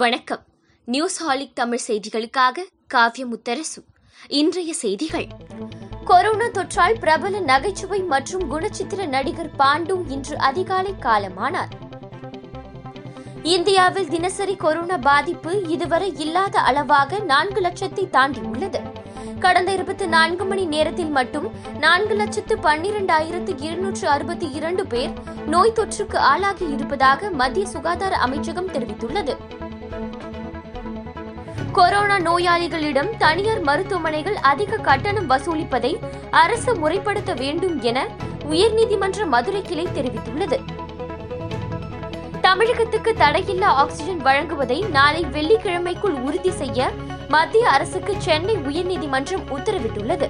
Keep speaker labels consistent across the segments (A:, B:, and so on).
A: வணக்கம் நியூஸ் ஹாலிக் தமிழ் செய்திகளுக்காக காவிய முத்தரசு இன்றைய செய்திகள் கொரோனா தொற்றால் பிரபல நகைச்சுவை மற்றும் குணச்சித்திர நடிகர் பாண்டு இன்று அதிகாலை காலமானார் இந்தியாவில் தினசரி கொரோனா பாதிப்பு இதுவரை இல்லாத அளவாக நான்கு லட்சத்தை தாண்டியுள்ளது கடந்த இருபத்தி நான்கு மணி நேரத்தில் மட்டும் நான்கு லட்சத்து பன்னிரண்டாயிரத்து இருநூற்று அறுபத்தி இரண்டு பேர் நோய் தொற்றுக்கு ஆளாகி இருப்பதாக மத்திய சுகாதார அமைச்சகம் தெரிவித்துள்ளது கொரோனா நோயாளிகளிடம் தனியார் மருத்துவமனைகள் அதிக கட்டணம் வசூலிப்பதை அரசு முறைப்படுத்த வேண்டும் என உயர்நீதிமன்ற மதுரை கிளை தெரிவித்துள்ளது தமிழகத்துக்கு தடையில்லா ஆக்சிஜன் வழங்குவதை நாளை வெள்ளிக்கிழமைக்குள் உறுதி செய்ய மத்திய அரசுக்கு சென்னை உயர்நீதிமன்றம் உத்தரவிட்டுள்ளது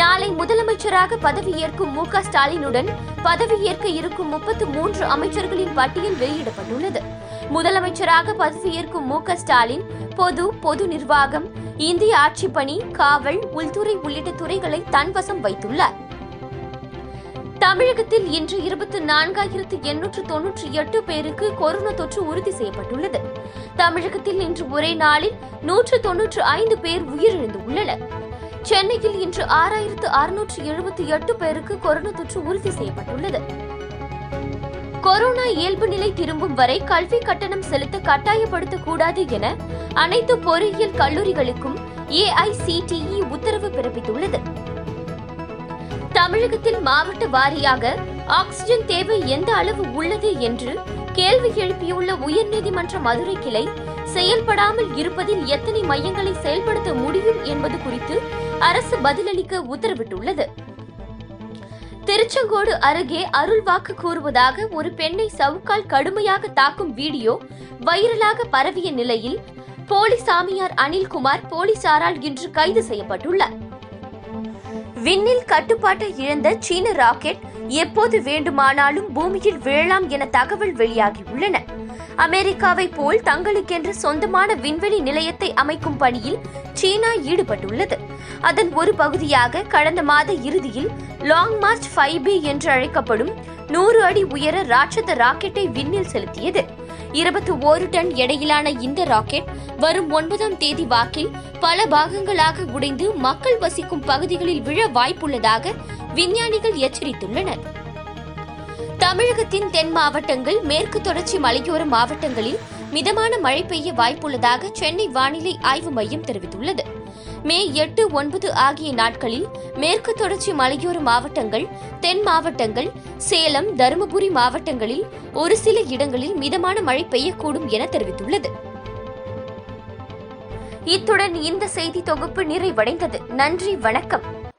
A: நாளை முதலமைச்சராக பதவியேற்கும் மு க ஸ்டாலினுடன் பதவியேற்க இருக்கும் முப்பத்து மூன்று அமைச்சர்களின் பட்டியல் வெளியிடப்பட்டுள்ளது முதலமைச்சராக பதவியேற்கும் மு ஸ்டாலின் பொது பொது நிர்வாகம் இந்திய ஆட்சிப்பணி காவல் உள்துறை உள்ளிட்ட துறைகளை தன்வசம் வைத்துள்ளார் தமிழகத்தில் இன்று இருபத்தி நான்காயிரத்து எண்ணூற்று தொன்னூற்றி எட்டு பேருக்கு கொரோனா தொற்று உறுதி செய்யப்பட்டுள்ளது தமிழகத்தில் இன்று ஒரே நாளில் நூற்று தொன்னூற்று ஐந்து பேர் உயிரிழந்துள்ளனர் சென்னையில் இன்று ஆறாயிரத்து அறுநூற்று எழுபத்தி எட்டு பேருக்கு கொரோனா தொற்று உறுதி செய்யப்பட்டுள்ளது கொரோனா இயல்பு நிலை திரும்பும் வரை கல்வி கட்டணம் செலுத்த கட்டாயப்படுத்தக்கூடாது என அனைத்து பொறியியல் கல்லூரிகளுக்கும் ஏஐசிடிஇ உத்தரவு பிறப்பித்துள்ளது தமிழகத்தில் மாவட்ட வாரியாக ஆக்சிஜன் தேவை எந்த அளவு உள்ளது என்று கேள்வி எழுப்பியுள்ள உயர்நீதிமன்ற மதுரை கிளை செயல்படாமல் இருப்பதில் எத்தனை மையங்களை செயல்படுத்த முடியும் என்பது குறித்து அரசு பதிலளிக்க உத்தரவிட்டுள்ளது திருச்செங்கோடு அருகே அருள்வாக்கு கூறுவதாக ஒரு பெண்ணை சவுக்கால் கடுமையாக தாக்கும் வீடியோ வைரலாக பரவிய நிலையில் போலி சாமியார் அனில்குமார் போலீசாரால் இன்று கைது செய்யப்பட்டுள்ளார் விண்ணில் கட்டுப்பாட்டை இழந்த சீன ராக்கெட் எப்போது வேண்டுமானாலும் பூமியில் விழலாம் என தகவல் வெளியாகியுள்ளன அமெரிக்காவை போல் தங்களுக்கென்று சொந்தமான விண்வெளி நிலையத்தை அமைக்கும் பணியில் சீனா ஈடுபட்டுள்ளது அதன் ஒரு பகுதியாக கடந்த மாத இறுதியில் லாங் மார்ச் ஃபைவ் பி என்று அழைக்கப்படும் நூறு அடி உயர ராட்சத ராக்கெட்டை விண்ணில் செலுத்தியது இருபத்தி ஓரு டன் எடையிலான இந்த ராக்கெட் வரும் ஒன்பதாம் தேதி வாக்கில் பல பாகங்களாக உடைந்து மக்கள் வசிக்கும் பகுதிகளில் விழ வாய்ப்புள்ளதாக விஞ்ஞானிகள் எச்சரித்துள்ளனர் தமிழகத்தின் தென் மாவட்டங்கள் மேற்கு தொடர்ச்சி மலையோர மாவட்டங்களில் மிதமான மழை பெய்ய வாய்ப்புள்ளதாக சென்னை வானிலை ஆய்வு மையம் தெரிவித்துள்ளது மே எட்டு ஒன்பது ஆகிய நாட்களில் மேற்கு தொடர்ச்சி மலையோர மாவட்டங்கள் தென் மாவட்டங்கள் சேலம் தருமபுரி மாவட்டங்களில் ஒரு சில இடங்களில் மிதமான மழை பெய்யக்கூடும் என தெரிவித்துள்ளது இத்துடன் இந்த செய்தி தொகுப்பு நிறைவடைந்தது நன்றி வணக்கம்